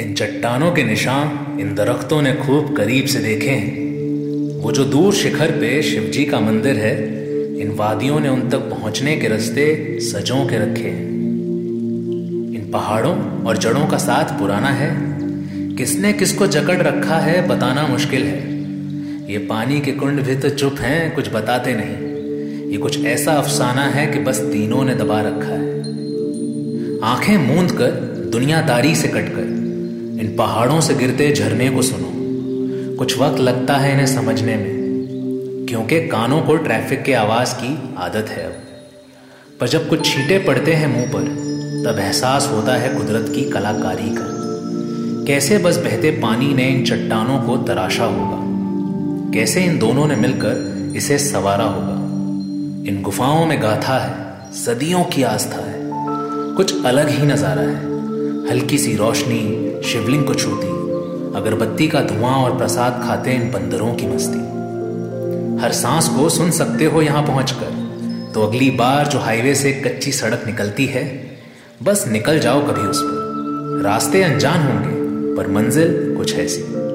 इन चट्टानों के निशान इन दरख्तों ने खूब करीब से देखे हैं। वो जो दूर शिखर पे शिवजी का मंदिर है, इन वादियों ने उन तक पहुँचने के रास्ते सजों के रखे हैं। इन पहाड़ों और जड़ों का साथ पुराना है। किसने किसको जकड़ रखा है, बताना मुश्किल है। ये पानी के कुंड भी तो चुप हैं, कुछ बताते नहीं। ये कुछ ऐसा अफसाना है कि बस तीनों ने दबा रखा है। आँखें मूंद कर दुनियादारी से कटकर इन पहाड़ों से गिरते झरने को सुनो। कुछ वक्त लगता है इन्हें समझने में, क्योंकि कानों को ट्रैफ़िक के आवाज़ की आदत है अब। पर जब कुछ छींटे पड़ते हैं मुँह पर, तब एहसास होता है कुदरत की कलाकारी का। कैसे बस बहते पानी ने इन चट्टानों को तराशा होगा? कैसे इन दोनों ने मिलकर इसे सवारा होगा? इन गुफाओं में गाथा है, सदियों की आस्था है। कुछ अलग ही नज़ारा है। हल्की सी रोशनी शिवलिंग को छूती, अगरबत्ती का धुआँ और प्रसाद खाते इन बंदरों की मस्ती। हर सांस को सुन सकते हो यहाँ पहुंचकर। तो अगली बार जो हाईवे से कच्ची सड़क निकलती है, बस निकल जाओ कभी उस पर। रास्ते अनजान होंगे, पर मंजिल कुछ ऐसी।